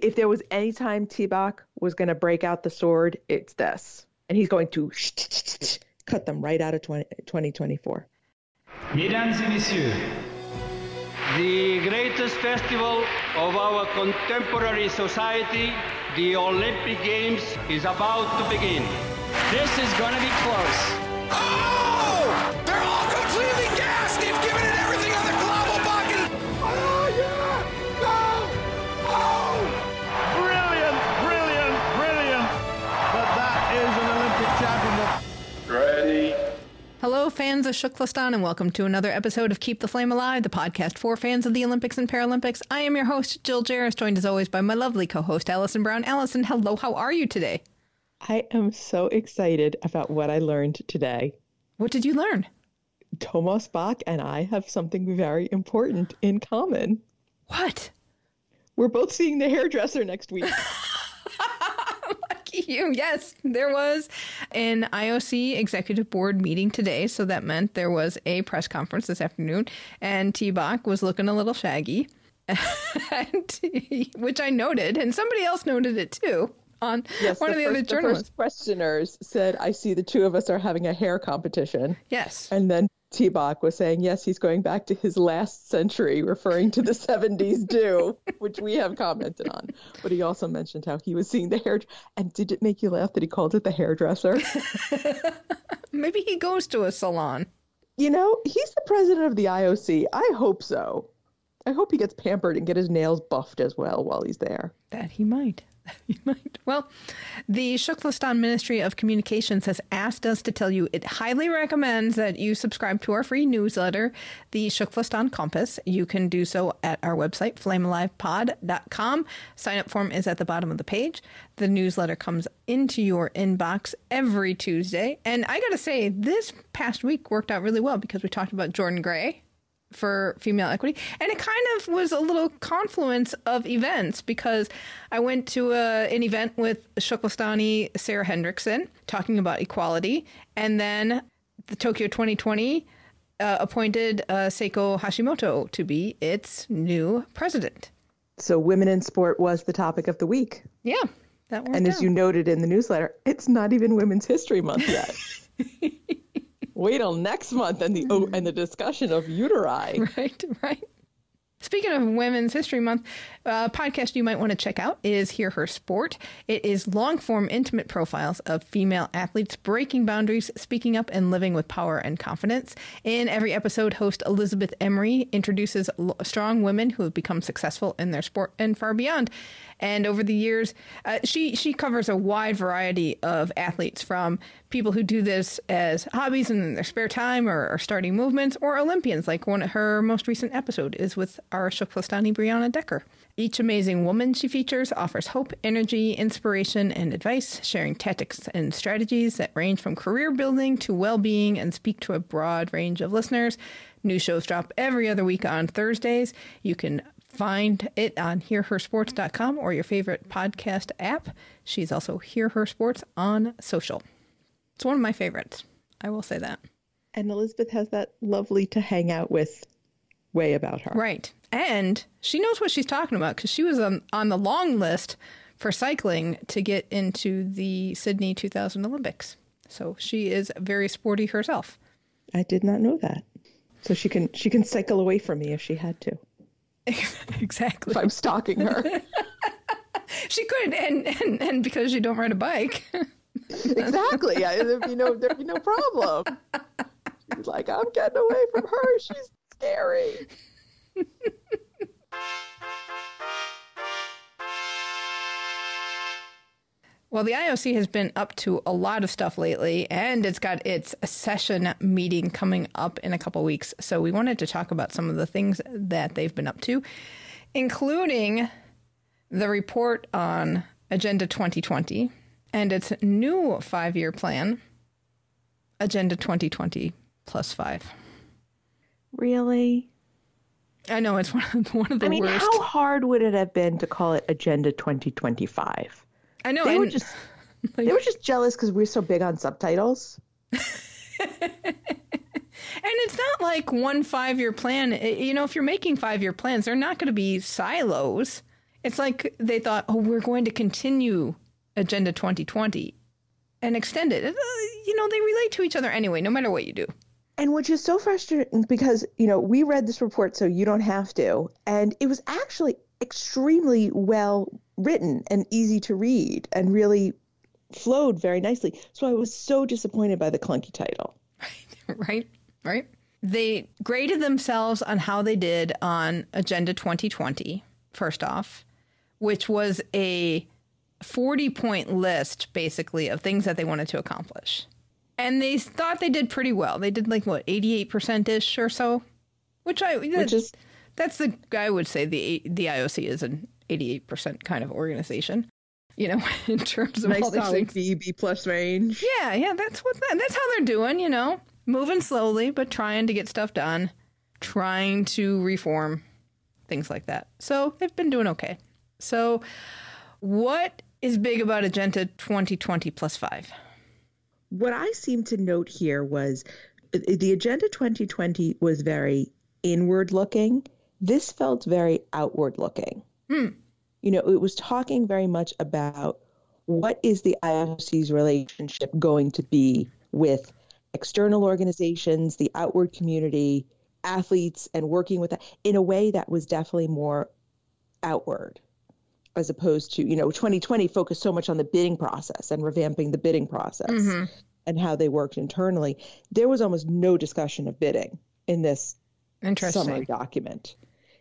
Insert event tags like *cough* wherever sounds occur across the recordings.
If there was any time T-Bach was going to break out the sword, it's this. And he's going to cut them right out of 20, 2024. Mesdames et messieurs, the greatest festival of our contemporary society, the Olympic Games, is about to begin. This is going to be close. Fans of Tkflastan, and welcome to another episode of Keep the Flame Alive, the podcast for fans of the Olympics and Paralympics. I am your host, Jill Jaracz, joined as always by my lovely co host, Alison Brown. Alison, hello, how are you today? I am so excited about what I learned today. What did you learn? Thomas Bach and I have something very important in common. What? We're both seeing the hairdresser next week. *laughs* *laughs* You. Yes, there was an IOC executive board meeting today, so that meant there was a press conference this afternoon, and T Bach was looking a little shaggy, *laughs* and, which I noted, and somebody else noted it too on Yes, one of the first, other the journalists. first questioners said, I see the two of us are having a hair competition. Yes. And then T-Bach was saying, yes, he's going back to his last century, referring to the *laughs* 70s do, which we have commented on. But he also mentioned how he was seeing the hair. And did it make you laugh that he called it the hairdresser? *laughs* Maybe he goes to a salon. you know, he's the president of the IOC. I hope so. I hope he gets pampered and get his nails buffed as well while he's there. That he might. *laughs* He might. Well, the Tkflastan Ministry of Communications has asked us to tell you it highly recommends that you subscribe to our free newsletter, the Tkflastan Compass. You can do so at our website, flamealivepod.com. Sign up form is at the bottom of the page. The newsletter comes into your inbox every Tuesday. And I got to say, this past week worked out really well because we talked about Jordan Gray for female equity. And it kind of was a little confluence of events because I went to a, an event with Tkflastani Sarah Hendrickson talking about equality. And then the Tokyo 2020 uh, appointed uh, Seiko Hashimoto to be its new president. So, women in sport was the topic of the week. Yeah, that And as you noted in the newsletter, it's not even Women's History Month yet. *laughs* Wait till next month and the oh, and the discussion of uteri. *laughs* right, right. Speaking of Women's History Month, a podcast you might want to check out is Hear Her Sport. It is long form, intimate profiles of female athletes breaking boundaries, speaking up, and living with power and confidence. In every episode, host Elizabeth Emery introduces l- strong women who have become successful in their sport and far beyond. And over the years, uh, she she covers a wide variety of athletes from people who do this as hobbies in their spare time or, or starting movements, or Olympians. Like one of her most recent episode is with our Tkflastani Brianna Decker. Each amazing woman she features offers hope, energy, inspiration, and advice, sharing tactics and strategies that range from career building to well being and speak to a broad range of listeners. New shows drop every other week on Thursdays. You can find it on hearhersports.com or your favorite podcast app. She's also Hear Her Sports on social. It's one of my favorites. I will say that. And Elizabeth has that lovely to hang out with way about her. Right. And she knows what she's talking about because she was on, on the long list for cycling to get into the Sydney 2000 Olympics. So she is very sporty herself. I did not know that. So she can she can cycle away from me if she had to. *laughs* exactly. If I'm stalking her. *laughs* She could, and, and, and because you don't ride a bike. *laughs* exactly. I, there'd be no there'd be no problem. She's like, I'm getting away from her. She's scary. *laughs* Well, the IOC has been up to a lot of stuff lately, and it's got its session meeting coming up in a couple weeks. So we wanted to talk about some of the things that they've been up to, including the report on Agenda 2020 and its new five year plan, Agenda 2020 plus five. Really? I know it's *laughs* one of, one of the I mean, worst. how hard would it have been to call it Agenda 2025? I know. They were and- just *laughs* they were just jealous because we're so big on subtitles. *laughs* And it's not like one five year plan. You know, if you're making five year plans, they're not going to be silos. It's like they thought, oh, we're going to continue Agenda 2020 and extend it. Uh, you know, they relate to each other anyway, no matter what you do. And which is so frustrating because, you know, we read this report so you don't have to. And it was actually extremely well written and easy to read and really flowed very nicely. So I was so disappointed by the clunky title. right, *laughs* right. Right. They graded themselves on how they did on Agenda 2020, first off, which was a 40 point list basically of things that they wanted to accomplish. And they thought they did pretty well. They did like what, 88% ish or so? Which I which is that's the I would say the the IOC is an 88% kind of organization. You know, *laughs* in terms of nice all these things. B plus range. Yeah, yeah, that's what that, that's how they're doing, you know. Moving slowly but trying to get stuff done, trying to reform things like that. So, they've been doing okay. So, what is big about Agenda 2020 plus 5? What I seem to note here was the Agenda 2020 was very inward looking. This felt very outward looking. Hmm. You know, it was talking very much about what is the IOC's relationship going to be with external organizations, the outward community, athletes, and working with that in a way that was definitely more outward as opposed to, you know, 2020 focused so much on the bidding process and revamping the bidding process Mm-hmm. And how they worked internally. There was almost no discussion of bidding in this Interesting. summary document.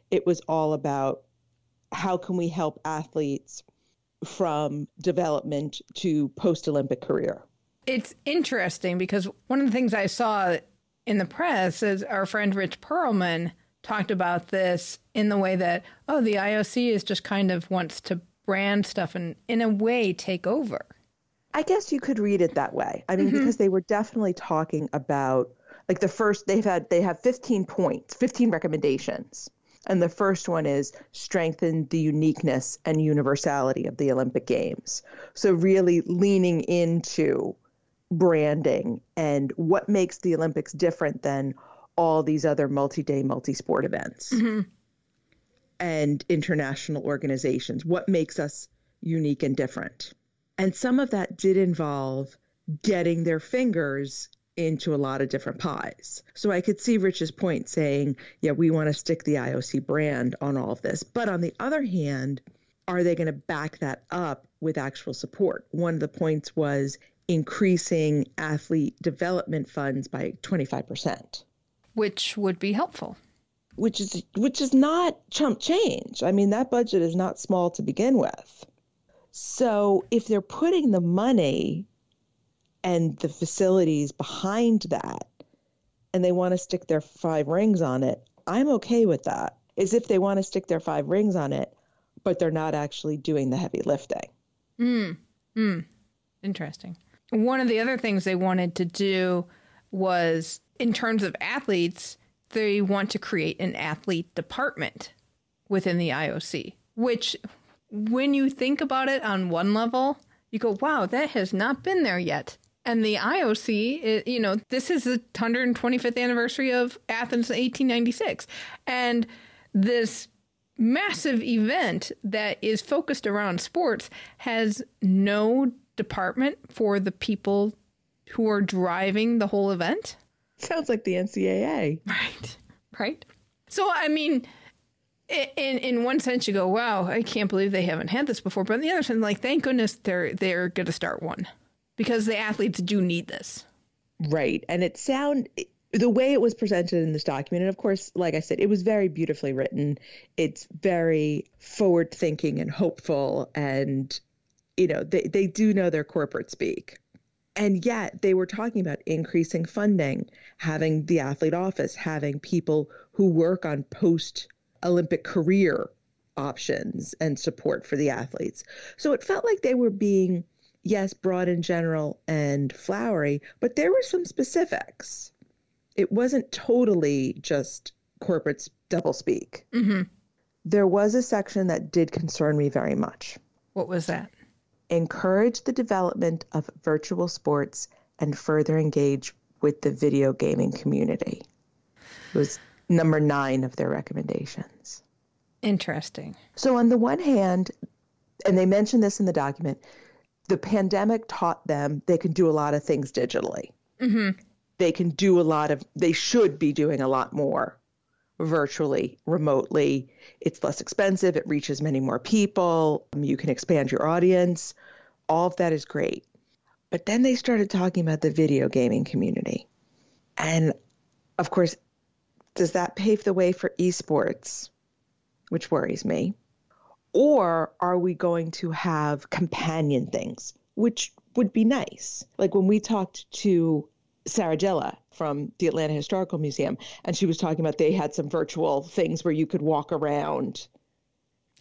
It was all about how can we help athletes from development to post Olympic career. It's interesting because one of the things I saw in the press is our friend Rich Perelman talked about this in the way that, oh, the IOC is just kind of wants to brand stuff and, in a way, take over. I guess you could read it that way. I mean, mm-hmm. because they were definitely talking about like the first they've had they have 15 points, 15 recommendations. And the first one is strengthen the uniqueness and universality of the Olympic Games. So really leaning into branding and what makes the Olympics different than all these other multi-day multi-sport events mm-hmm. and international organizations. What makes us unique and different? And some of that did involve getting their fingers into a lot of different pies. So I could see Rich's point saying, yeah, we want to stick the IOC brand on all of this. But on the other hand, are they going to back that up with actual support? One of the points was increasing athlete development funds by 25%, Which would be helpful. which is which is not chump change. I mean, that budget is not small to begin with. So if they're putting the money and the facilities behind that and they want to stick their five rings on it, I'm okay with that. Is if they want to stick their five rings on it, but they're not actually doing the heavy lifting. Hmm. Hmm. Interesting. One of the other things they wanted to do was, in terms of athletes, they want to create an athlete department within the IOC, which, when you think about it on one level, you go, wow, that has not been there yet. And the IOC, i- you know, this is the 125th anniversary of Athens 1896. And this massive event that is focused around sports has no department for the people who are driving the whole event. Sounds like the NCAA. Right. Right. So, I mean, in in one sense, you go, "Wow, I can't believe they haven't had this before." But in the other sense, like, thank goodness they're they're going to start one because the athletes do need this. Right. And it sound the way it was presented in this document, and of course, like I said, it was very beautifully written. It's very forward thinking and hopeful and you know, they, they do know their corporate speak. And yet they were talking about increasing funding, having the athlete office, having people who work on post Olympic career options and support for the athletes. So it felt like they were being, yes, broad in general and flowery, but there were some specifics. It wasn't totally just corporate double speak. Mm-hmm. There was a section that did concern me very much What was that? encourage the development of virtual sports and further engage with the video gaming community. It was number nine of their recommendations. Interesting. So, on the one hand, and they mention this in the document, the pandemic taught them they can do a lot of things digitally. Mm-hmm. They can do a lot of, they should be doing a lot more virtually, remotely. It's less expensive, it reaches many more people, you can expand your audience. All of that is great. But then they started talking about the video gaming community. And of course, does that pave the way for esports? Which worries me. Or are we going to have companion things, which would be nice? Like when we talked to Sarah Jella from the Atlanta Historical Museum, and she was talking about they had some virtual things where you could walk around.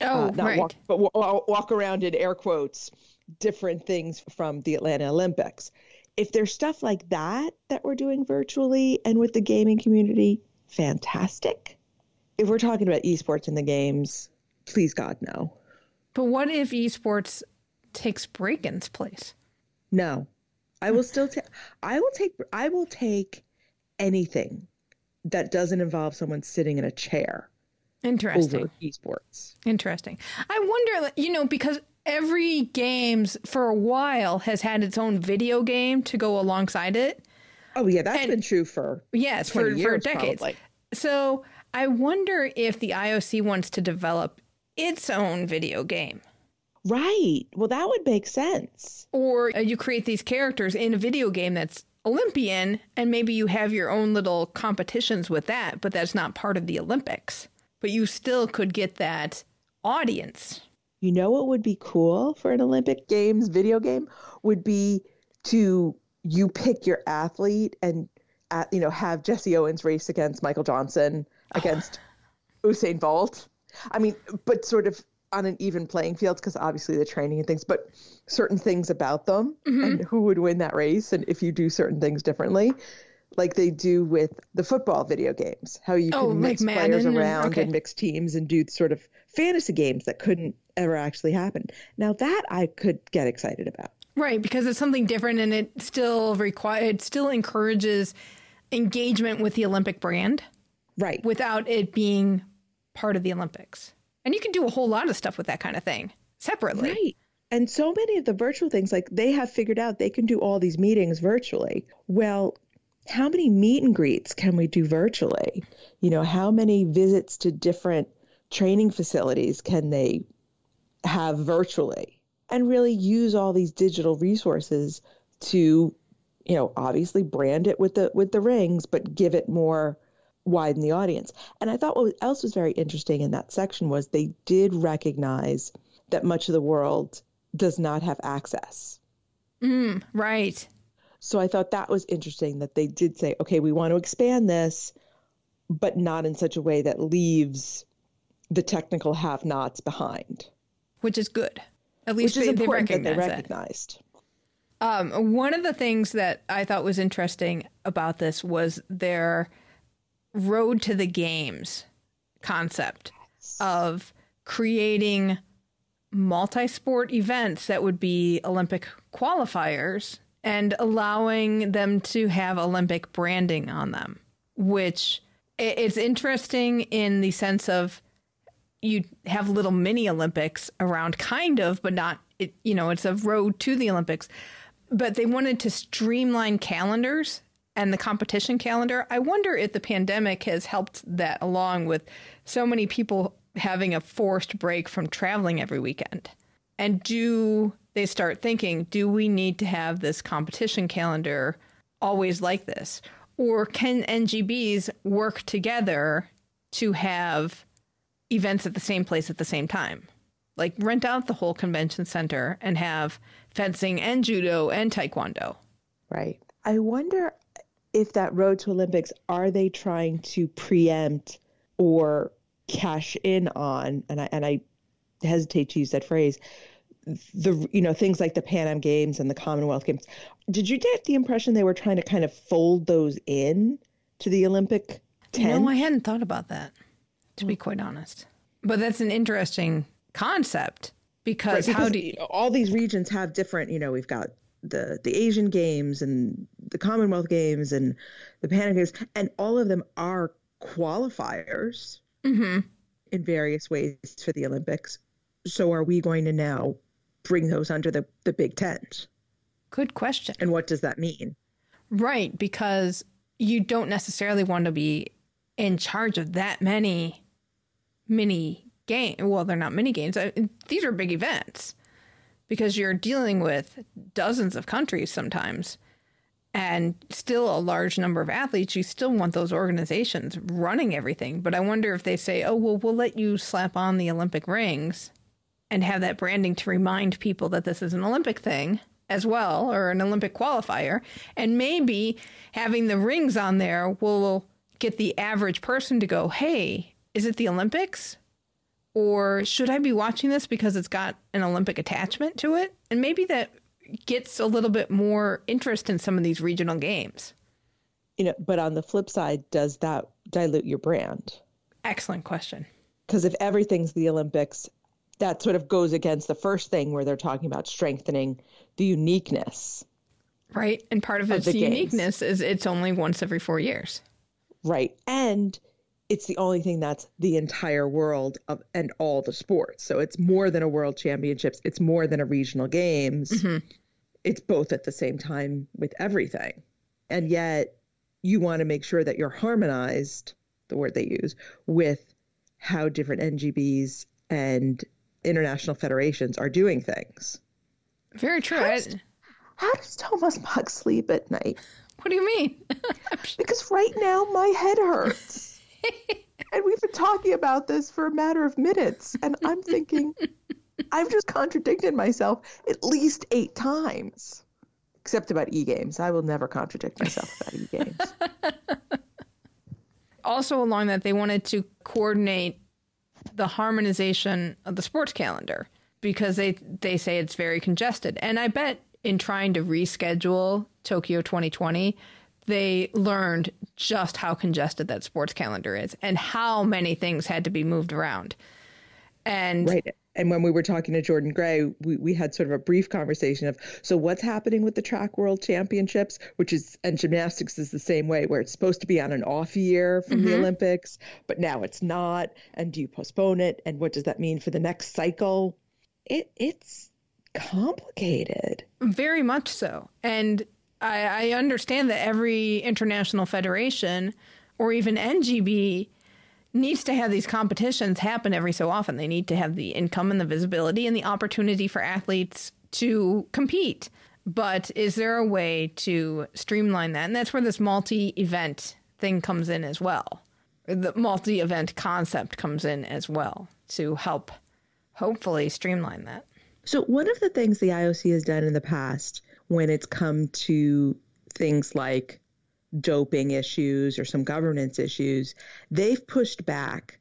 Oh, uh, not right. walk, but wa- walk around in air quotes, different things from the Atlanta Olympics. If there's stuff like that that we're doing virtually and with the gaming community, fantastic. If we're talking about esports in the games, please God, no. But what if esports takes breaking's place? No. I will still take I will take I will take anything that doesn't involve someone sitting in a chair Interesting. esports. Interesting. I wonder, you know, because every games for a while has had its own video game to go alongside it. Oh yeah, that's And- been true for Yes, 20 for, for decades. probably. So I wonder if the IOC wants to develop its own video game. Right. Well, that would make sense. Or uh, you create these characters in a video game that's Olympian, and maybe you have your own little competitions with that, but that's not part of the Olympics. But you still could get that audience. You know what would be cool for an Olympic Games video game would be to you pick your athlete and uh, you know have Jesse Owens race against Michael Johnson *sighs* against Usain Bolt. I mean, but sort of on an even playing field because obviously the training and things, but certain things about them and who would win that race and if you do certain things differently. Like they do with the football video games, how you can Oh, like mix players around okay. and mix teams and do sort of fantasy games that couldn't ever actually happen. Now that I could get excited about. Right, because it's something different and it still require it still encourages engagement with the Olympic brand Right. without it being part of the Olympics. And you can do a whole lot of stuff with that kind of thing separately. Right. And so many of the virtual things, like they have figured out they can do all these meetings virtually. Well, how many meet and greets can we do virtually? You know, how many visits to different training facilities can they have virtually? And really use all these digital resources to, you know, obviously brand it with the with the rings, but give it more widen the audience. And I thought what else was very interesting in that section was they did recognize that much of the world does not have access. Mm, right. So I thought that was interesting that they did say, okay, we want to expand this, but not in such a way that leaves the technical have nots behind. Which is good. At least Which is they, they important that they that. recognized. Um, one of the things that I thought was interesting about this was their road to the games concept of creating multi-sport events that would be Olympic qualifiers and allowing them to have Olympic branding on them, which it's interesting in the sense of you have little mini Olympics around, kind of, but not. It, you know, it's a road to the Olympics. But they wanted to streamline calendars and the competition calendar. I wonder if the pandemic has helped that along with so many people having a forced break from traveling every weekend. And do they start thinking, do we need to have this competition calendar always like this? Or can NGBs work together to have events at the same place at the same time. Like rent out the whole convention center and have fencing and judo and taekwondo. Right. I wonder if that road to Olympics, are they trying to preempt or cash in on, and I, and I hesitate to use that phrase, the, you know, things like the Pan Am Games and the Commonwealth Games. Did you get the impression they were trying to kind of fold those in to the Olympic You tent? know, I hadn't thought about that, to be quite honest. But that's an interesting concept because, Right, how do you, all these regions have different you know we've got the the asian games and the commonwealth games and the pan games and all of them are qualifiers Mm-hmm. in various ways for the Olympics. So are we going to now bring those under the, the big tent? Good question. And what does that mean? Right, because you don't necessarily want to be in charge of that many mini game. Well, they're not mini games. Uh, These are big events because you're dealing with dozens of countries sometimes and still a large number of athletes. You still want those organizations running everything. But I wonder if they say, oh, well, we'll let you slap on the Olympic rings and have that branding to remind people that this is an Olympic thing as well or an Olympic qualifier. And maybe having the rings on there will get the average person to go, hey, is it the Olympics? Or should I be watching this because it's got an Olympic attachment to it? And maybe that gets a little bit more interest in some of these regional games. You know, but on the flip side, does that dilute your brand? Excellent question. Because if everything's the Olympics, that sort of goes against the first thing where they're talking about strengthening the uniqueness. Right. And part of, Of its the games. uniqueness is it's only once every four years. Right. And it's the only thing that's the entire world of and all the sports. So it's more than a world championships. It's more than a regional games. Mm-hmm. It's both at the same time with everything. And yet you want to make sure that you're harmonized, the word they use, with how different NGBs and international federations are doing things. Very true. I, How does Thomas Bach sleep at night? what do you mean? *laughs* Because right now my head hurts. And we've been talking about this for a matter of minutes. And I'm thinking, I've just contradicted myself at least eight times. Except about e games. I will never contradict myself about e games. *laughs* also along that they wanted to coordinate the harmonization of the sports calendar because they they say it's very congested and i bet in trying to reschedule tokyo 2020 they learned just how congested that sports calendar is and how many things had to be moved around and right. And when we were talking to Jordan Gray, we, we had sort of a brief conversation of so what's happening with the track world championships, which is and gymnastics is the same way, where it's supposed to be on an off year from the mm-hmm. Olympics, but now it's not. And do you postpone it? And what does that mean for the next cycle? It it's complicated. Very much so. And I, I understand that every international federation or even NGB needs to have these competitions happen every so often. They need to have the income and the visibility and the opportunity for athletes to compete. But is there a way to streamline that? And that's where this multi event thing comes in as well. The multi event concept comes in as well to help hopefully streamline that. So, one of the things the IOC has done in the past when it's come to things like doping issues or some governance issues, they've pushed back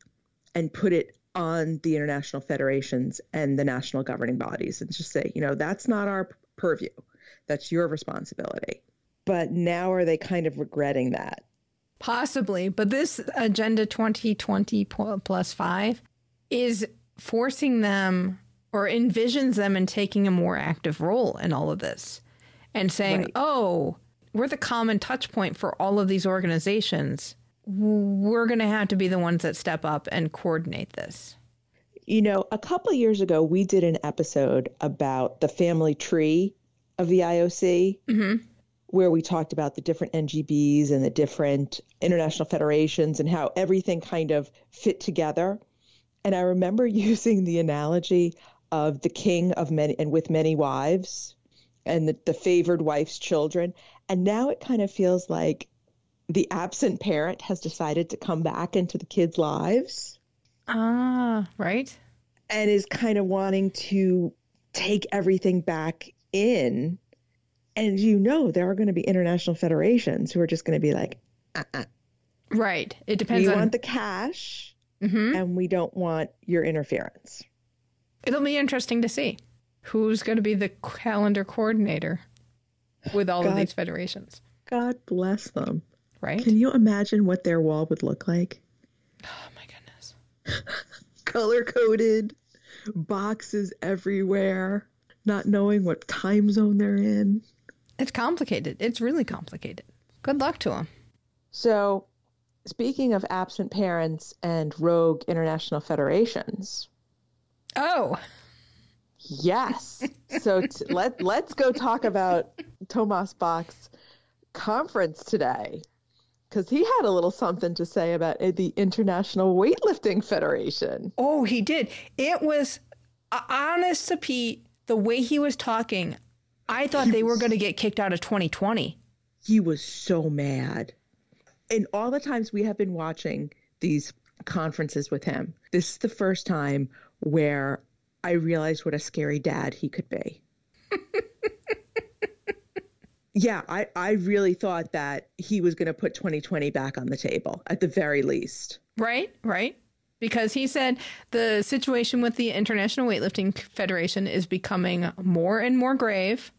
and put it on the international federations and the national governing bodies and just say, you know, that's not our purview. That's your responsibility. But now are they kind of regretting that? Possibly, but this Agenda 2020 plus five is forcing them or envisions them in taking a more active role in all of this and saying, Right. oh, we're the common touch point for all of these organizations. We're going to have to be the ones that step up and coordinate this. You know, a couple of years ago, we did an episode about the family tree of the IOC, mm-hmm. where we talked about the different NGBs and the different international federations and how everything kind of fit together. And I remember *laughs* using the analogy of the king of many and with many wives and the, the favored wife's children. And now it kind of feels like the absent parent has decided to come back into the kids' lives Ah, right? and is kind of wanting to take everything back in. And you know, there are going to be international federations who are just going to be like, Right. It depends we on. want the cash and we don't want your interference. It'll be interesting to see who's going to be the calendar coordinator with all of these federations, God bless them. right? Can you imagine what their wall would look like? oh my goodness. *laughs* Color coded, boxes everywhere, not knowing what time zone they're in. It's complicated. It's really complicated. Good luck to them. So speaking of absent parents and rogue international federations, Oh, yes. so t- let let's go talk about Thomas Bach's conference today because he had a little something to say about the International Weightlifting Federation. oh, he did. It was uh, honest to Pete. The way he was talking, I thought they were going to get kicked out of 2020. He was so mad. And all the times we have been watching these conferences with him, this is the first time where I realized what a scary dad he could be. *laughs* yeah, I, I really thought that he was going to put 2020 back on the table at the very least. Right, right. Because he said the situation with the International Weightlifting Federation is becoming more and more grave.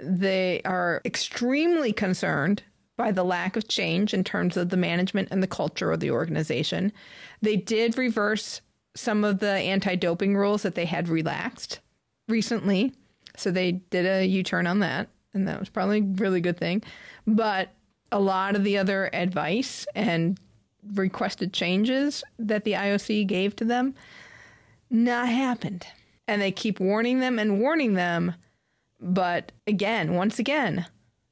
They are extremely concerned by the lack of change in terms of the management and the culture of the organization. They did reverse some of the anti doping rules that they had relaxed recently. So they did a U turn on that. And that was probably a really good thing. But a lot of the other advice and requested changes that the IOC gave to them not happened. And they keep warning them and warning them. But again, once again,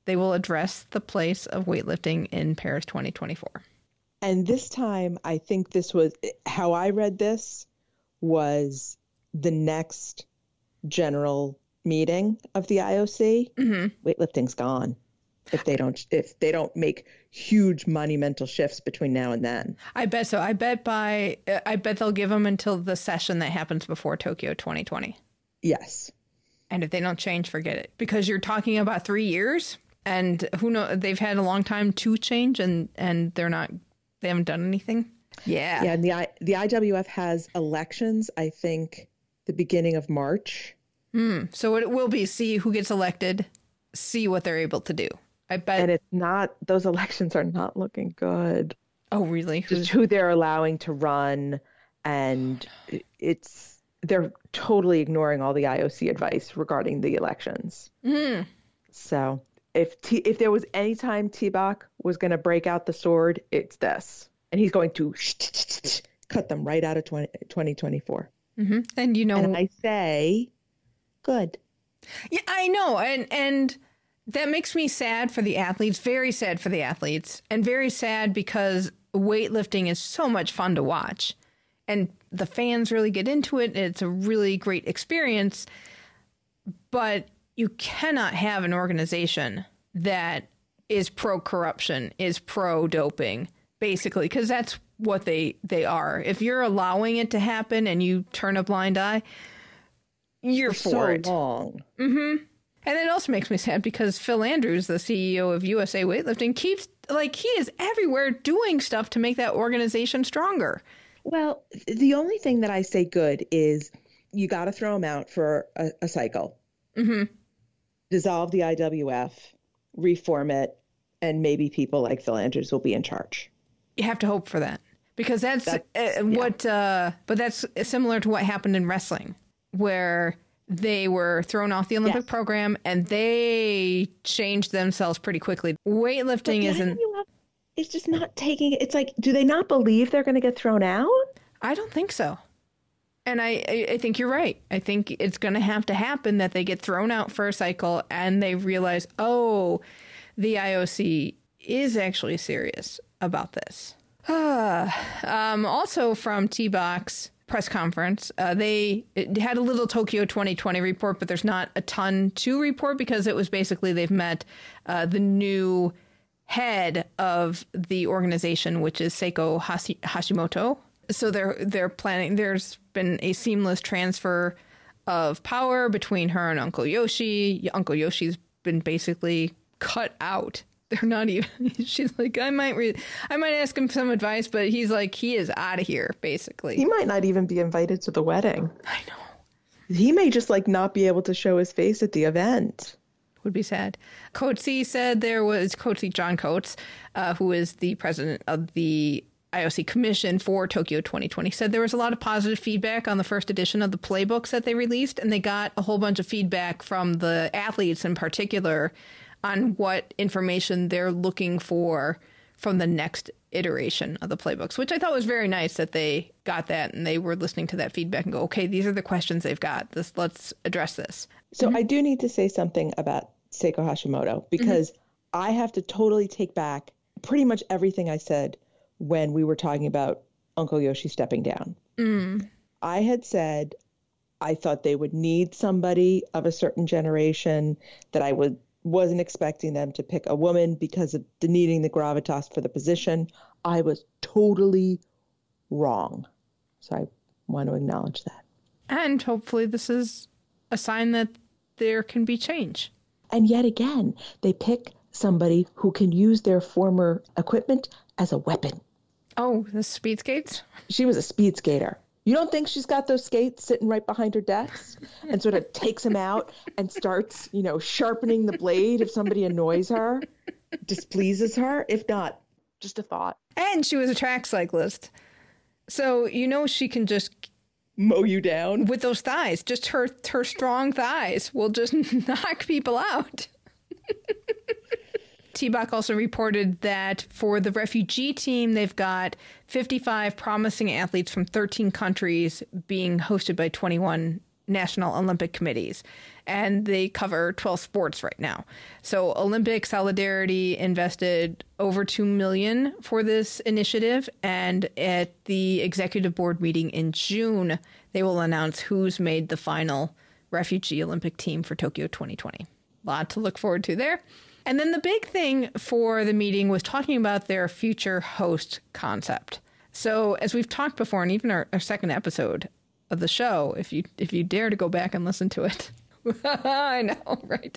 they will address the place of weightlifting in Paris 2024. And this time, I think this was how I read this was the next general meeting of the IOC. Mm-hmm. Weightlifting's gone if they don't if they don't make huge monumental shifts between now and then. I bet so. I bet by I bet they'll give them until the session that happens before Tokyo 2020. Yes. And if they don't change, forget it. Because you're talking about three years, and who know they've had a long time to change, and and they're not they haven't done anything. Yeah. Yeah, and the I, the IWF has elections. I think the beginning of March. Hmm, so it will be see who gets elected, see what they're able to do. I bet. And it's not those elections are not looking good. oh, really? Just who they're allowing to run and it's they're totally ignoring all the IOC advice regarding the elections. Hmm. So if T, if there was any time T-Bach was going to break out the sword, it's this, and he's going to cut them right out of 20, 2024. Mm-hmm. and you know, And I say, good. Yeah, I know, and and that makes me sad for the athletes. Very sad for the athletes, and very sad because weightlifting is so much fun to watch, and the fans really get into it. And it's a really great experience, but you cannot have an organization that is pro corruption, is pro doping, basically, because that's what they they are. If you're allowing it to happen and you turn a blind eye, you're for so it. long. Mm-hmm. And it also makes me sad because Phil Andrews, the CEO of USA Weightlifting, keeps like he is everywhere doing stuff to make that organization stronger. Well, the only thing that I say good is you got to throw them out for a, a cycle. Mm-hmm. Dissolve the IWF, reform it, and maybe people like Phil Andrews will be in charge. You have to hope for that because that's, That's- uh, what. Uh, but that's similar to what happened in wrestling, where they were thrown off the Olympic program and they changed themselves pretty quickly. Weightlifting isn't. IWF is just not taking. It's like, do they not believe they're going to get thrown out? I don't think so. And I, I think you're right. I think it's going to have to happen that they get thrown out for a cycle and they realize, oh, the IOC is actually serious about this. *sighs* um, also from T Bach's press conference, uh, they had a little Tokyo 2020 report, but there's not a ton to report because it was basically they've met uh, the new head of the organization, which is Seiko Hashi- Hashimoto. So they're they're planning. There's been a seamless transfer of power between her and Uncle Yoshi. Uncle Yoshi's been basically cut out. *laughs* They're not even. *laughs* She's like, I might, re- I might ask him some advice, but he's like, he is out of here, basically. He might not even be invited to the wedding. I know. He may just like not be able to show his face at the event. would be sad. Coatsy said there was Coatsy John Coates, uh, who is the president of the IOC Commission for Tokyo 2020, said there was a lot of positive feedback on the first edition of the playbooks that they released, and they got a whole bunch of feedback from the athletes in particular on what information they're looking for from the next iteration of the playbooks, which I thought was very nice that they got that and they were listening to that feedback and go, okay, these are the questions they've got. This let's address this. So mm-hmm. I do need to say something about Seiko Hashimoto mm-hmm. because I have to totally take back pretty much everything I said when we were talking about Uncle Yoshi stepping down. Mm. I had said I thought they would need somebody of a certain generation that I would wasn't expecting them to pick a woman because of the needing the gravitas for the position. I was totally wrong. So I want to acknowledge that. And hopefully this is a sign that there can be change. And yet again, they pick somebody who can use their former equipment as a weapon. Oh, the speed skates? She was a speed skater. You don't think she's got those skates sitting right behind her desk and sort of takes them out and starts, you know, sharpening the blade if somebody annoys her, displeases her? If not, just a thought. And she was a track cyclist. So you know she can just Mow you down. with those thighs, just her her strong thighs will just *laughs* knock people out. *laughs* T-Bach also reported that for the refugee team, they've got 55 promising athletes from 13 countries being hosted by 21 national Olympic committees. And they cover 12 sports right now. So Olympic Solidarity invested over 2 million for this initiative and at the executive board meeting in June, they will announce who's made the final refugee Olympic team for Tokyo 2020. A lot to look forward to there. And then the big thing for the meeting was talking about their future host concept. So as we've talked before, and even our, our second episode of the show, if you if you dare to go back and listen to it, *laughs* I know, right?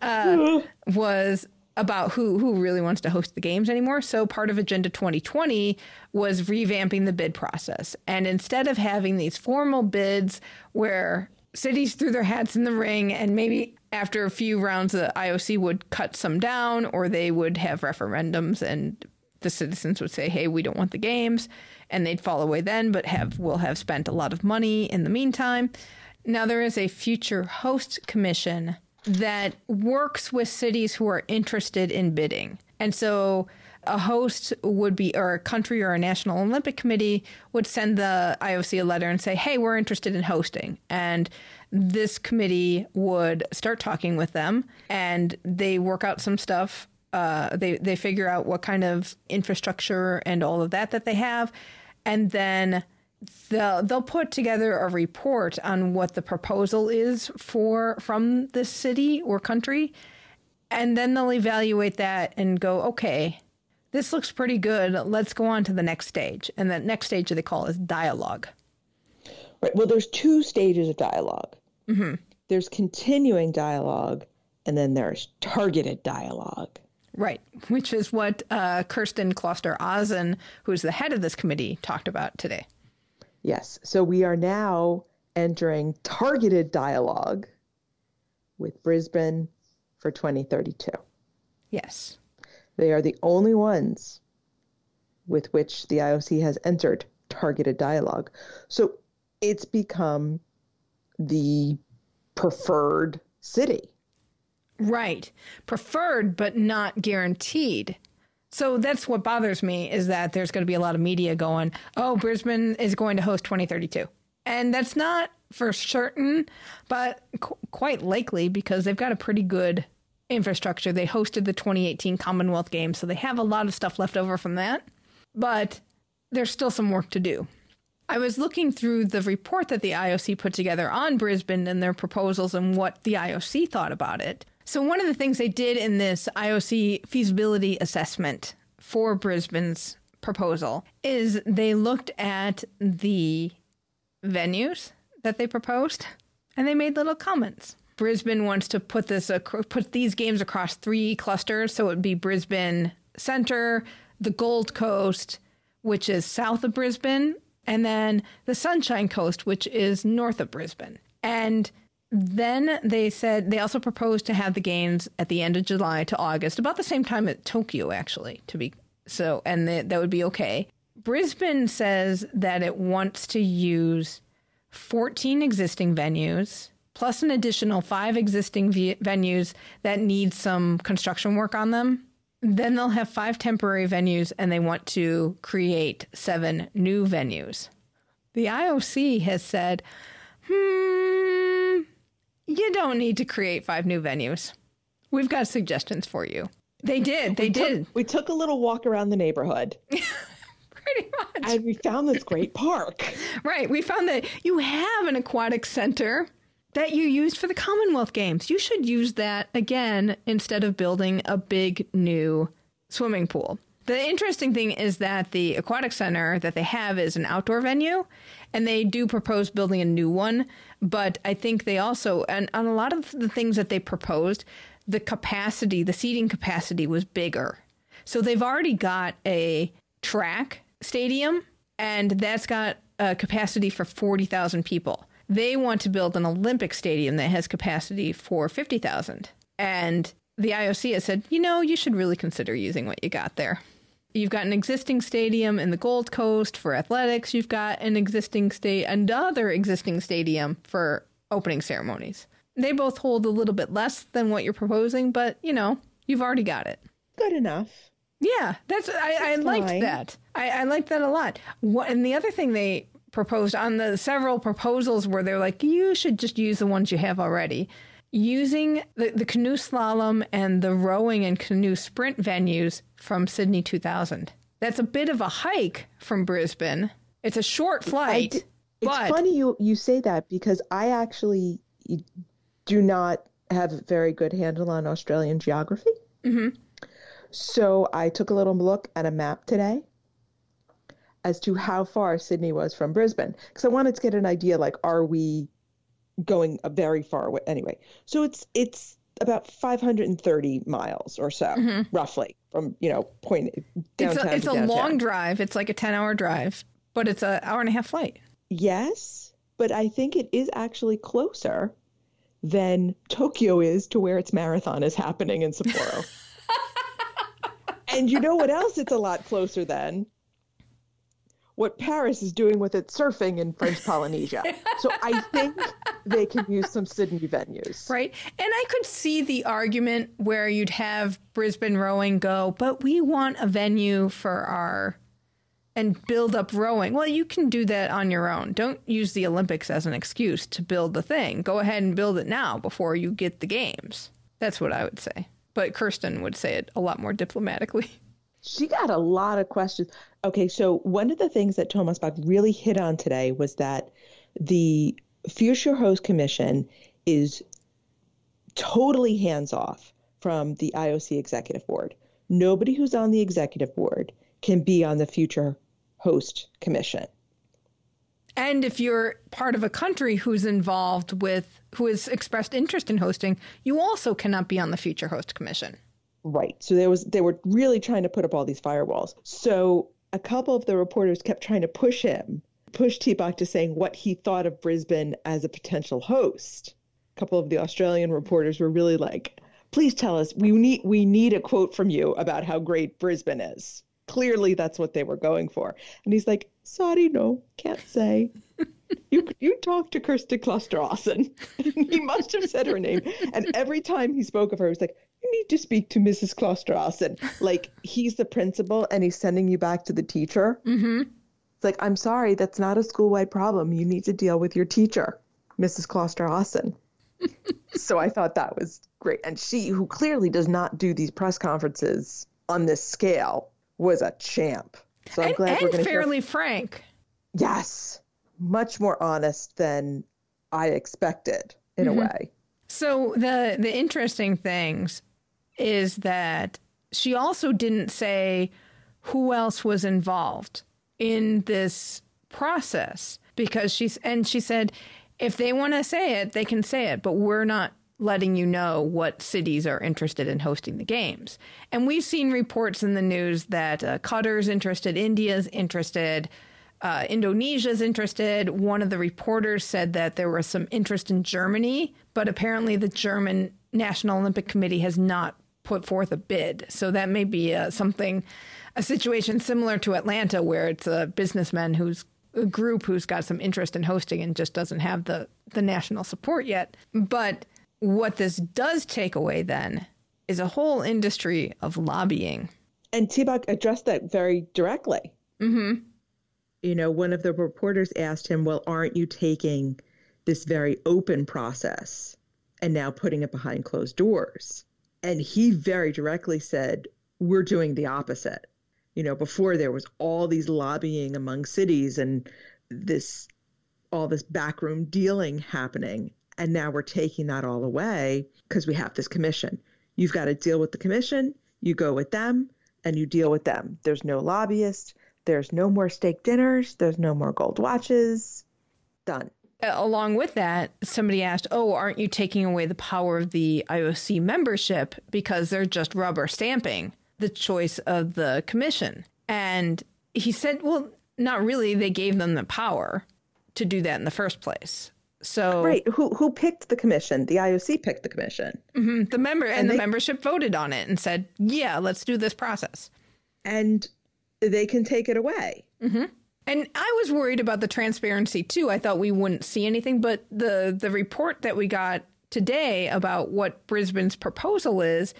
Uh, was about who who really wants to host the games anymore. So part of Agenda 2020 was revamping the bid process, and instead of having these formal bids where cities threw their hats in the ring and maybe after a few rounds the IOC would cut some down or they would have referendums and the citizens would say hey we don't want the games and they'd fall away then but have will have spent a lot of money in the meantime. Now there is a future host commission that works with cities who are interested in bidding. And so a host would be, or a country or a national Olympic committee would send the IOC a letter and say, hey, we're interested in hosting. And this committee would start talking with them and they work out some stuff. Uh, they, they figure out what kind of infrastructure and all of that that they have. And then they'll, they'll put together a report on what the proposal is for from this city or country. And then they'll evaluate that and go, okay, this looks pretty good. Let's go on to the next stage. And the next stage they call is dialogue. Right. Well, there's two stages of dialog Hmm. There's continuing dialogue, and then there's targeted dialogue. Right, which is what uh, Kristin Kloster Aasen, who's the head of this committee, talked about today. Yes. So we are now entering targeted dialogue with Brisbane for 2032. Yes. They are the only ones with which the IOC has entered targeted dialogue. So it's become the preferred city. Right. Preferred, but not guaranteed. So that's what bothers me is that there's going to be a lot of media going, oh, Brisbane is going to host 2032. And that's not for certain, but qu- quite likely because they've got a pretty good infrastructure. They hosted the 2018 Commonwealth Games, so they have a lot of stuff left over from that. But there's still some work to do. I was looking through the report that the IOC put together on Brisbane and their proposals and what the IOC thought about it. So, one of the things they did in this IOC feasibility assessment for Brisbane's proposal is they looked at the venues that they proposed and they made little comments. Brisbane wants to put this put these games across three clusters, so it would be Brisbane Center, the Gold Coast, which is south of Brisbane, and then the Sunshine Coast, which is north of Brisbane. And then they said they also proposed to have the games at the end of July to August, about the same time at Tokyo, actually, to be so, and that that would be okay. Brisbane says that it wants to use 14 existing venues plus an additional five existing ve- venues that need some construction work on them. Then they'll have five temporary venues and they want to create seven new venues. The IOC has said, hmm, you don't need to create five new venues. We've got suggestions for you. They did. They did. We took a little walk around the neighborhood *laughs* Pretty much. and we found this great park. Right. We found that you have an aquatic center that you used for the Commonwealth Games. You should use that again instead of building a big new swimming pool. The interesting thing is that the aquatic center that they have is an outdoor venue, and they do propose building a new one. But I think they also, and on a lot of the things that they proposed, the capacity, the seating capacity was bigger. So they've already got a track stadium, and that's got a capacity for 40,000 people. They want to build an Olympic stadium that has capacity for 50,000. And the IOC has said, you know, you should really consider using what you got there. You've got an existing stadium in the Gold Coast for athletics. You've got an existing state, another existing stadium for opening ceremonies. They both hold a little bit less than what you're proposing, but you know, you've already got it. Good enough. Yeah, that's I, I liked that. I, I liked that a lot. What and the other thing they proposed on the several proposals where they're like, you should just use the ones you have already. Using the, the canoe slalom and the rowing and canoe sprint venues from Sydney 2000. That's a bit of a hike from Brisbane. It's a short flight, d- It's but funny you you say that because I actually do not have a very good handle on Australian geography. Mm-hmm. So I took a little look at a map today as to how far Sydney was from Brisbane because I wanted to get an idea like are we going a very far away anyway. So it's it's about 530 miles or so mm-hmm. roughly from you know point it's a, it's a downtown. long drive. It's like a 10 hour drive, but it's an hour and a half flight. Yes, but I think it is actually closer than Tokyo is to where its marathon is happening in Sapporo. *laughs* and you know what else it's a lot closer than? What Paris is doing with its surfing in French Polynesia. so I think they can use some Sydney venues. Right. And I could see the argument where you'd have Brisbane rowing go, but we want a venue for our and build up rowing. Well, you can do that on your own. Don't use the Olympics as an excuse to build the thing. Go ahead and build it now before you get the games. That's what I would say. But Kristin would say it a lot more diplomatically. *laughs* She got a lot of questions. Okay, so one of the things that Thomas Bach really hit on today was that the Future Host Commission is totally hands off from the IOC Executive Board. Nobody who's on the Executive Board can be on the Future Host Commission. And if you're part of a country who's involved with, who has expressed interest in hosting, you also cannot be on the Future Host Commission. Right. So there was they were really trying to put up all these firewalls. So a couple of the reporters kept trying to push him, push T-Bach to saying what he thought of Brisbane as a potential host. A couple of the Australian reporters were really like, "Please tell us. We need we need a quote from you about how great Brisbane is." Clearly that's what they were going for. And he's like, "Sorry, no, can't say." *laughs* you you talk to Kristin Kloster Aasen. *laughs* he must have said her name. And every time he spoke of her, he was like, you need to speak to Mrs. Kloster Aasen. Like *laughs* he's the principal and he's sending you back to the teacher. Mm-hmm. It's like, I'm sorry, that's not a school-wide problem. You need to deal with your teacher, Mrs. Kloster Aasen. *laughs* so I thought that was great. And she, who clearly does not do these press conferences on this scale, was a champ. So I'm and glad we're and going to hear fairly frank. Yes, much more honest than I expected in a way. So the the interesting things is that she also didn't say who else was involved in this process because she's and she said if they want to say it they can say it but we're not letting you know what cities are interested in hosting the games and we've seen reports in the news that uh, qatar's interested india's interested uh, Indonesia's interested. One of the reporters said that there was some interest in Germany, but apparently the German National Olympic Committee has not put forth a bid. So that may be uh, something, a situation similar to Atlanta, where it's a businessman who's a group who's got some interest in hosting and just doesn't have the the national support yet. But what this does take away then is a whole industry of lobbying. And T-Bach addressed that very directly. Mm-hmm. You know, one of the reporters asked him, well, aren't you taking this very open process and now putting it behind closed doors? And he very directly said, we're doing the opposite. You know, before there was all these lobbying among cities and this all this backroom dealing happening. And now we're taking that all away because we have this commission. You've got to deal with the commission, you go with them, and you deal with them. There's no lobbyists, there's no more steak dinners, there's no more gold watches. Done. Along with that, somebody asked, Oh, aren't you taking away the power of the IOC membership because they're just rubber stamping the choice of the commission? And he said, Well, not really. They gave them the power to do that in the first place. So Right. Who who picked the commission? The IOC picked the commission. Mm-hmm. the member and, And the membership voted on it and said, "Yeah, let's do this process." And they can take it away. Mm-hmm. And I was worried about the transparency too. I thought we wouldn't see anything, but the the report that we got today about what Brisbane's proposal is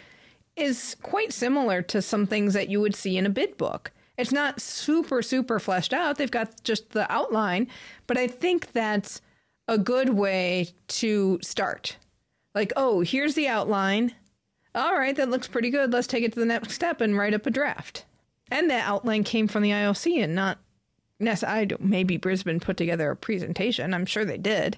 is quite similar to some things that you would see in a bid book. It's not super super fleshed out. They've got just the outline, but I think that's a good way to start. Like, oh, here's the outline. All right, that looks pretty good. Let's take it to the next step and write up a draft. And that outline came from the IOC and not I don't, maybe Brisbane put together a presentation. I'm sure they did,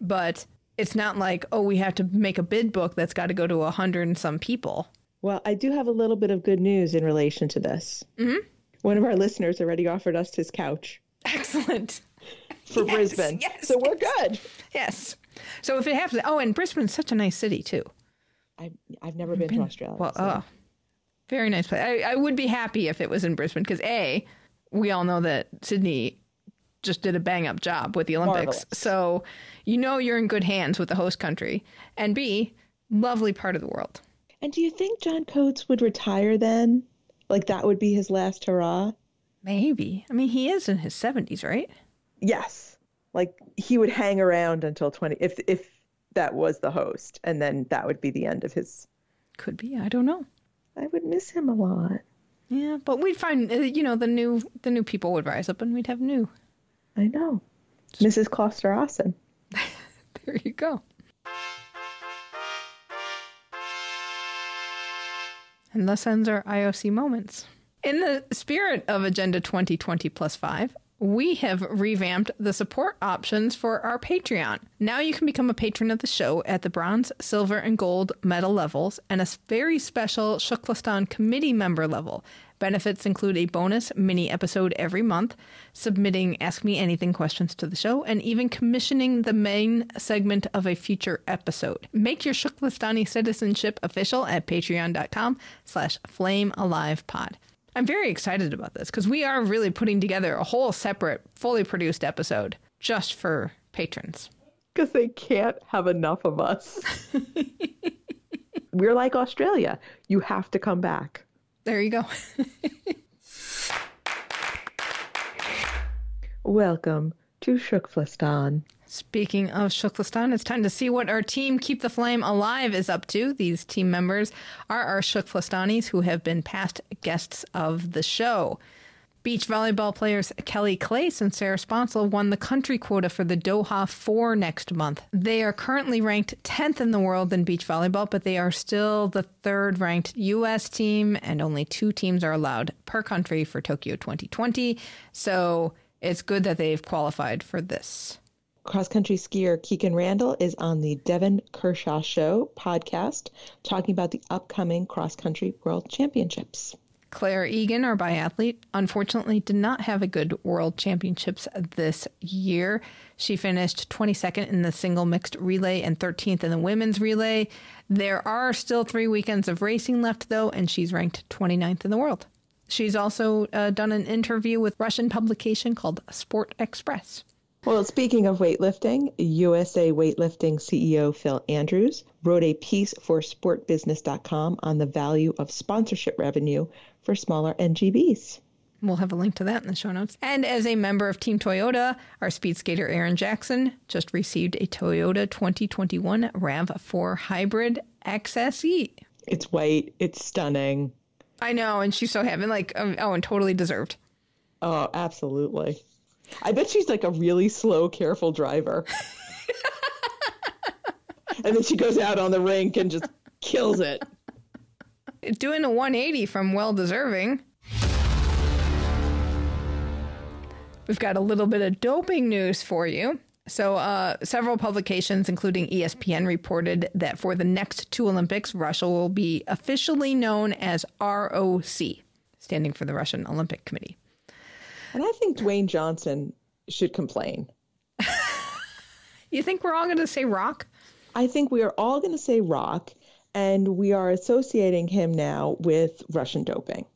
but it's not like oh we have to make a bid book that's got to go to a hundred and some people. Well, I do have a little bit of good news in relation to this. Mm-hmm. One of our listeners already offered us his couch Excellent. *laughs* for Yes, Brisbane. yes, so we're good. Yes. So if it happens, oh, and Brisbane's such a nice city too. I, I've never been, to Australia. Well, so- oh, very nice place. I, I would be happy if it was in Brisbane because a, we all know that Sydney just did a bang up job with the Olympics, Marvelous. so you know you're in good hands with the host country, and b, lovely part of the world. And do you think John Coates would retire then? Like that would be his last hurrah? Maybe. I mean, he is in his seventies, right? Yes. Like he would hang around until 20 if if that was the host and then that would be the end of his Could be. I don't know. I would miss him a lot. Yeah, but we'd find uh, you know the new the new people would rise up and we'd have new. I know. Mrs. Kloster Aasen. *laughs* There you go. And thus ends our IOC moments. In the spirit of Agenda 2020 plus 5, we have revamped the support options for our Patreon. Now you can become a patron of the show at the bronze, silver, and gold medal levels and a very special Tkflastan committee member level. Benefits include a bonus mini episode every month, submitting Ask Me Anything questions to the show, and even commissioning the main segment of a future episode. Make your Tkflastani citizenship official at patreon.com slash flamealivepod. I'm very excited about this because we are really putting together a whole separate, fully produced episode just for patrons. Because they can't have enough of us. *laughs* We're like Australia. You have to come back. There you go. *laughs* Welcome to Tkflastan. Speaking of Tkflastan, it's time to see what our team Keep the Flame Alive is up to. These team members are our Tkflastanis who have been past guests of the show. Beach volleyball players Kelly Claes and Sarah Sponcil won the country quota for the Doha 4 next month. They are currently ranked 10th in the world in beach volleyball, but they are still the third ranked U.S. team, and only two teams are allowed per country for Tokyo 2020. So it's good that they've qualified for this. Cross country skier Kikkan Randall is on the Devon Kershaw Show podcast talking about the upcoming cross country world championships. Clare Egan, our biathlete, unfortunately did not have a good world championships this year. She finished 22nd in the single mixed relay and 13th in the women's relay. There are still three weekends of racing left, though, and she's ranked 29th in the world. She's also uh, done an interview with Russian publication called Sport Express. Well, speaking of weightlifting, USA Weightlifting CEO Phil Andrews wrote a piece for sportbusiness.com on the value of sponsorship revenue for smaller NGBs. We'll have a link to that in the show notes. And as a member of Team Toyota, our speed skater Erin Jackson just received a Toyota 2021 RAV4 Hybrid XSE. It's white. It's stunning. I know, and she's so happy. Like, um, oh, and totally deserved. Oh, absolutely. I bet she's like a really slow, careful driver. *laughs* and then she goes out on the rink and just kills it. Doing a 180 from well deserving. We've got a little bit of doping news for you. So, uh, several publications, including ESPN, reported that for the next two Olympics, Russia will be officially known as ROC, standing for the Russian Olympic Committee. And I think Dwayne Johnson should complain. *laughs* You think we're all going to say rock? I think we are all going to say rock, and we are associating him now with Russian doping.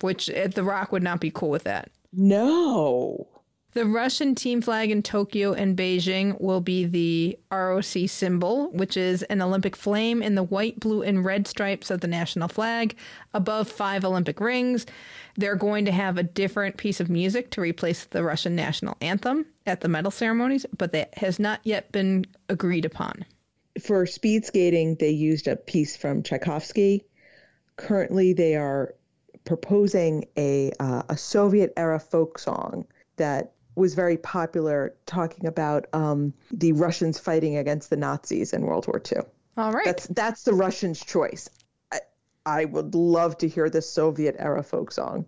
Which uh, the rock would not be cool with that. No. The Russian team flag in Tokyo and Beijing will be the ROC symbol, which is an Olympic flame in the white, blue, and red stripes of the national flag above five Olympic rings. They're going to have a different piece of music to replace the Russian national anthem at the medal ceremonies, but that has not yet been agreed upon. For speed skating, they used a piece from Tchaikovsky. Currently, they are proposing a uh, a Soviet era folk song that was very popular, talking about um, the Russians fighting against the Nazis in World War II. All right. That's that's the Russians' choice. I, I would love to hear the Soviet era folk song.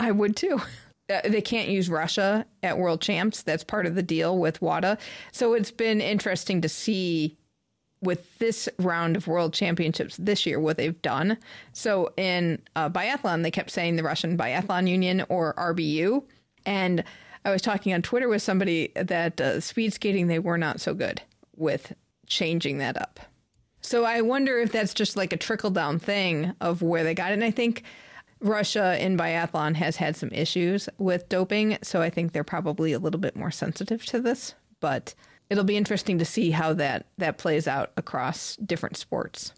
I would too. *laughs* Uh, They can't use Russia at World Champs. That's part of the deal with WADA. So it's been interesting to see with this round of World Championships this year what they've done. So in uh, biathlon, they kept saying the Russian Biathlon Union or RBU. And I was talking on Twitter with somebody that uh, speed skating, they were not so good with changing that up. So I wonder if that's just like a trickle down thing of where they got it. And I think Russia in biathlon has had some issues with doping, so I think they're probably a little bit more sensitive to this. But it'll be interesting to see how that that plays out across different sports.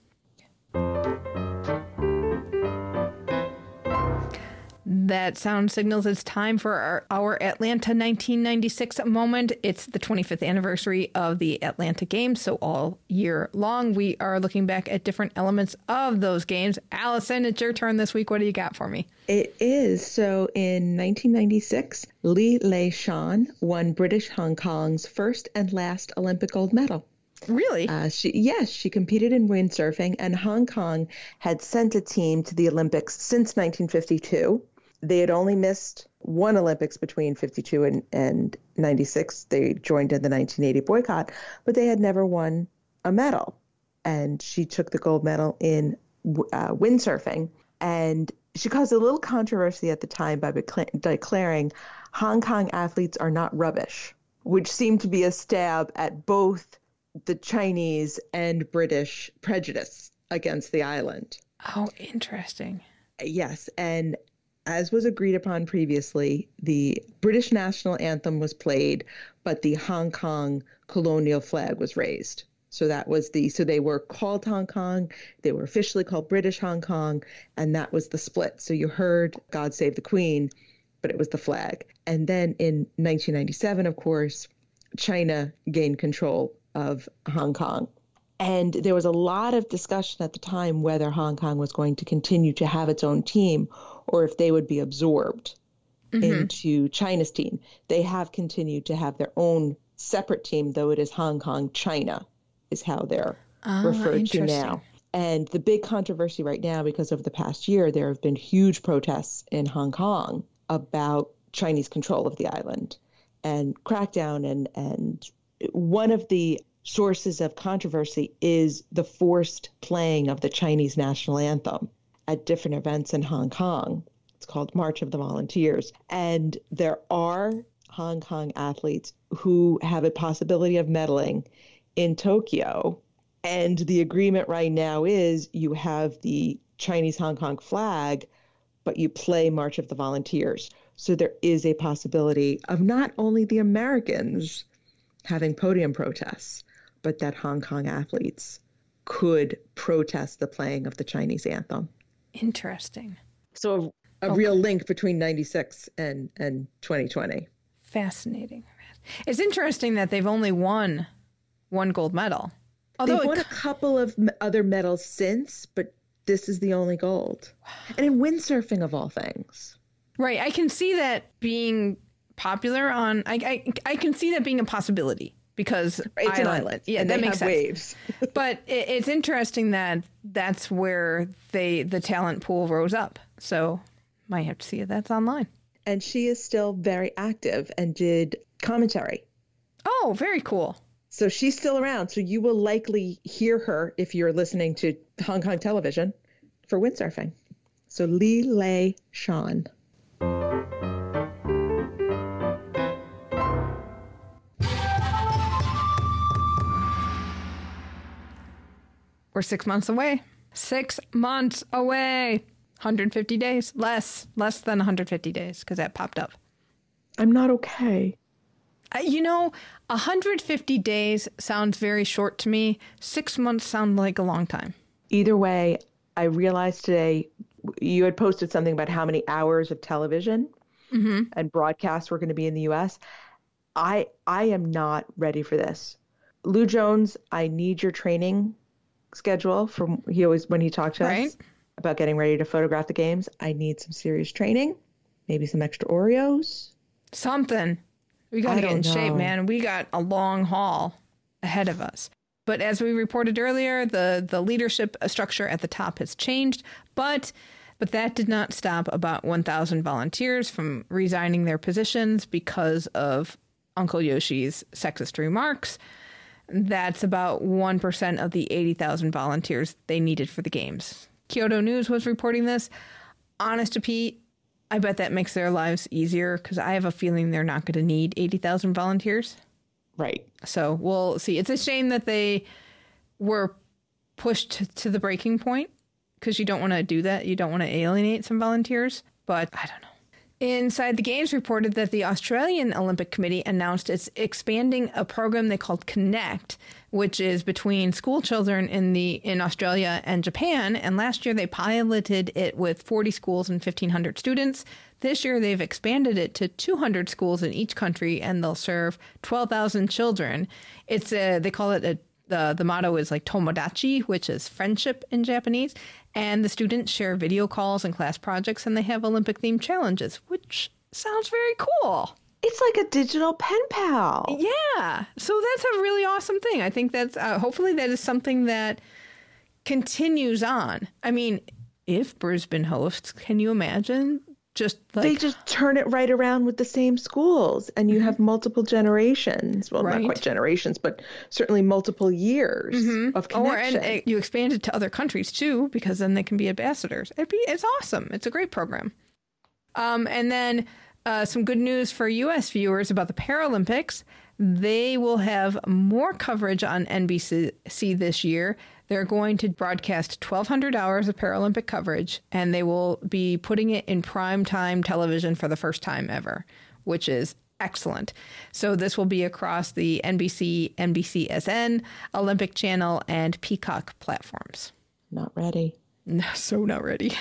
That sound signals it's time for our, our Atlanta 1996 moment. It's the 25th anniversary of the Atlanta Games, so all year long we are looking back at different elements of those games. Alison, it's your turn this week. What do you got for me? It is. So in 1996, Lee Lai Shan won British Hong Kong's first and last Olympic gold medal. Really? Uh, she yes, she competed in windsurfing, and Hong Kong had sent a team to the Olympics since 1952. They had only missed one Olympics between 52 and, and 96. They joined in the 1980 boycott, but they had never won a medal. And she took the gold medal in uh, windsurfing. And she caused a little controversy at the time by becla- declaring Hong Kong athletes are not rubbish, which seemed to be a stab at both the Chinese and British prejudice against the island. oh, interesting. Yes, and as was agreed upon previously, the British national anthem was played, but the Hong Kong colonial flag was raised. So that was the so they were called Hong Kong, they were officially called British Hong Kong, and that was the split. So you heard God Save the Queen, but it was the flag. And then in 1997, of course, China gained control of Hong Kong. And there was a lot of discussion at the time whether Hong Kong was going to continue to have its own team or if they would be absorbed mm-hmm. into China's team. They have continued to have their own separate team, though it is Hong Kong China, is how they're ah, referred to now. And the big controversy right now, because over the past year, there have been huge protests in Hong Kong about Chinese control of the island and crackdown. And, and one of the sources of controversy is the forced playing of the Chinese national anthem at different events in Hong Kong. It's called March of the Volunteers. And there are Hong Kong athletes who have a possibility of medaling in Tokyo. And the agreement right now is you have the Chinese Hong Kong flag, but you play March of the Volunteers. So there is a possibility of not only the Americans having podium protests, but that Hong Kong athletes could protest the playing of the Chinese anthem. Interesting. So a, a real link between 96 and, and 2020. Fascinating. It's interesting that they've only won one gold medal. Although They've it won a couple of other medals since, but this is the only gold. And in windsurfing, of all things. Right. I can see that being popular on. I I, I can see that being a possibility because It's an island. Yeah, and that makes sense. waves. *laughs* but it, it's interesting that that's where they the talent pool rose up. So might have to see if that's online. and she is still very active and did commentary. Oh, very cool. So she's still around. So you will likely hear her if you're listening to Hong Kong television for windsurfing. So Lee Lai Shan. We're six months away. Six months away. 150 days. Less. Less than 150 days because that popped up. I'm not okay. Uh, You know, 150 days sounds very short to me. Six months sound like a long time. Either way, I realized today you had posted something about how many hours of television and broadcasts were going to be in the US. I I am not ready for this. Lou Jones, I need your training schedule from he always when he talked to Right. us about getting ready to photograph the games. I need some serious training, maybe some extra Oreos. Something. We got to get in don't shape, man. We got a long haul ahead of us. But as we reported earlier, the the leadership structure at the top has changed, but but that did not stop about 1,000 volunteers from resigning their positions because of Uncle Yoshi's sexist remarks. That's about 1% of the 80,000 volunteers they needed for the games. Kyodo News was reporting this. Honest to Pete, I bet that makes their lives easier because I have a feeling they're not going to need 80,000 volunteers. Right. So we'll see. It's a shame that they were pushed to the breaking point because you don't want to do that. You don't want to alienate some volunteers, but I don't know. Inside the Games reported that the Australian Olympic Committee announced it's expanding a program they called Connect, which is between school children in the in Australia and Japan. And last year they piloted it with 40 schools and 1,500 students. This year they've expanded it to 200 schools in each country, and they'll serve 12,000 children. It's a, they call it a the the motto is like tomodachi, which is friendship in Japanese. And the students share video calls and class projects, and they have Olympic themed challenges, which sounds very cool. It's like a digital pen pal. Yeah, so that's a really awesome thing. I think that's uh, hopefully that is something that continues on. I mean, if Brisbane hosts, can you imagine just like they just turn it right around with the same schools and you have multiple generations well Mm-hmm. Right. not quite generations but certainly multiple years of Or and connection uh, you expand it to other countries too, because then they can be ambassadors. It'd be it's awesome. It's a great program. Um, and then uh, some good news for U.S. viewers about the Paralympics. They will have more coverage on NBC this year. They're going to broadcast 1,200 hours of Paralympic coverage, and they will be putting it in prime time television for the first time ever, which is excellent. So this will be across the NBC, NBCSN, Olympic Channel, and Peacock platforms. not ready No, *laughs* so not ready.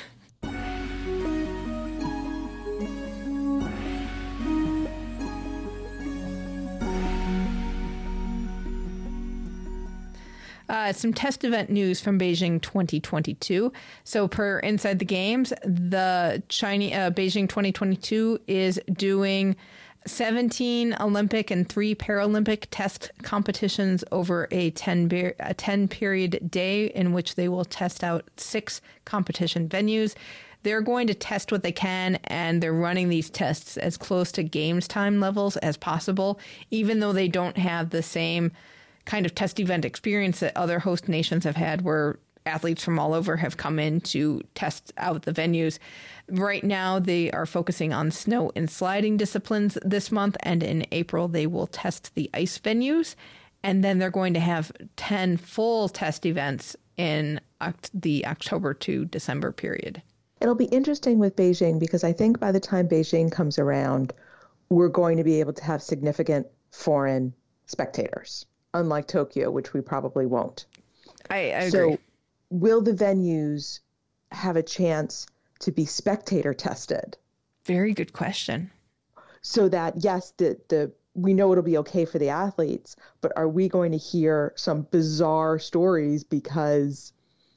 Uh, some test event news from Beijing 2022. So, per Inside the Games, the Chinese uh, Beijing 2022 is doing 17 Olympic and three Paralympic test competitions over a 10, be- a 10 period day in which they will test out six competition venues. They're going to test what they can, and they're running these tests as close to games time levels as possible, even though they don't have the same kind of test event experience that other host nations have had where athletes from all over have come in to test out the venues. Right now, they are focusing on snow and sliding disciplines this month, and in April, they will test the ice venues. And then they're going to have 10 full test events in Oct- the October to December period. it'll be interesting with beijing because i think by the time beijing comes around we're going to be able to have significant foreign spectators unlike tokyo which we probably won't I, I so agree. will the venues have a chance to be spectator tested Very good question. so that yes the the we know it'll be okay for the athletes, but are we going to hear some bizarre stories because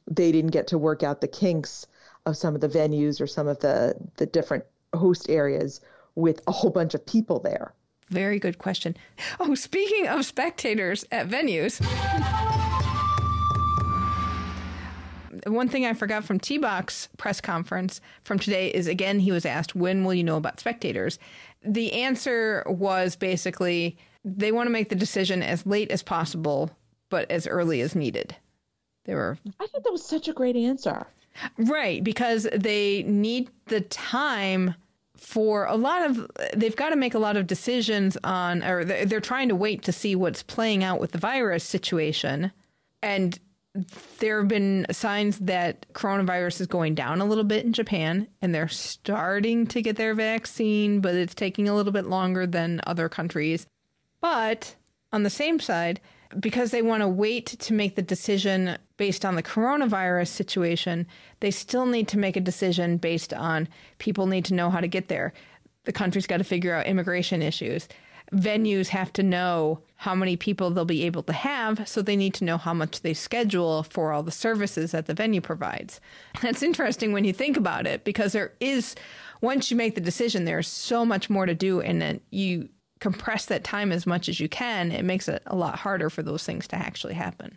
they didn't get to work out the kinks of some of the venues or some of the the different host areas with a whole bunch of people there? Very good question. Oh, speaking of spectators at venues. One thing I forgot from T Bach's press conference from today is again, he was asked, when will you know about spectators? The answer was basically they want to make the decision as late as possible, but as early as needed. They were. I thought that was such a great answer. Right, because they need the time for a lot of they've got to make a lot of decisions on or they're trying to wait to see what's playing out with the virus situation and there have been signs that coronavirus is going down a little bit in Japan and they're starting to get their vaccine, but it's taking a little bit longer than other countries. But on the same side, because they want to wait to make the decision based on the coronavirus situation, they still need to make a decision based on people need to know how to get there. The country's got to figure out immigration issues venues have to know how many people they'll be able to have, so they need to know how much they schedule for all the services that the venue provides. *laughs* That's interesting when you think about it because there is, once you make the decision, there's so much more to do, and then you compress that time as much as you can. It makes it a lot harder for those things to actually happen.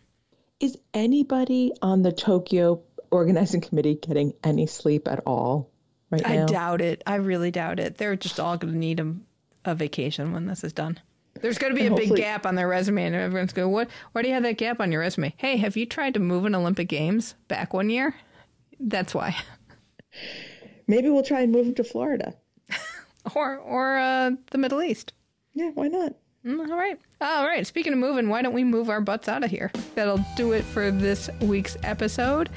Is anybody on the Tokyo organizing committee getting any sleep at all right now? I doubt it. I really doubt it. They're just all going to need them a vacation when this is done. There's going to be a big gap on their resume, and everyone's going, "What? Why do you have that gap on your resume?" Hey, have you tried to move an Olympic Games back one year? That's why. *laughs* Maybe we'll try and move them to Florida, *laughs* or or uh, the Middle East. Yeah, why not? Mm, all right. All right. Speaking of moving, why don't we move our butts out of here? That'll do it for this week's episode.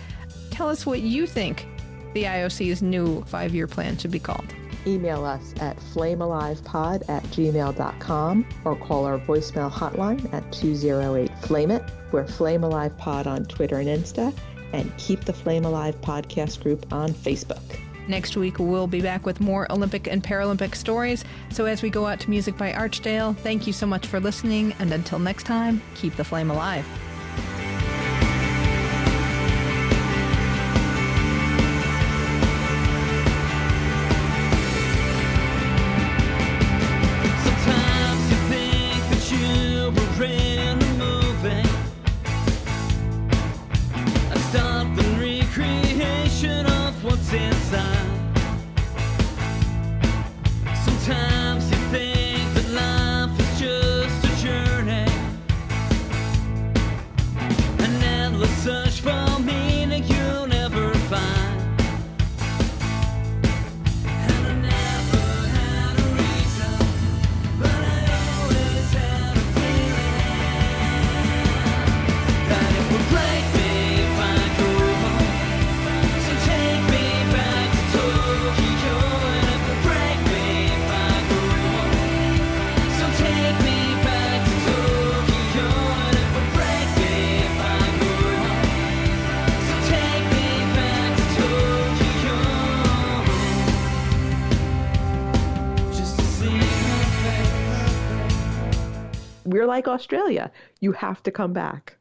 Tell us what you think the IOC's new five year plan should be called email us at flamealivepod at gmail.com or call our voicemail hotline at 208 Flame It. We're Flame Alive Pod on Twitter and Insta, and Keep the Flame Alive podcast group on Facebook. Next week, we'll be back with more Olympic and Paralympic stories. So, as we go out to music by Archdale, thank you so much for listening. And until next time, keep the flame alive. Like Australia. You have to come back.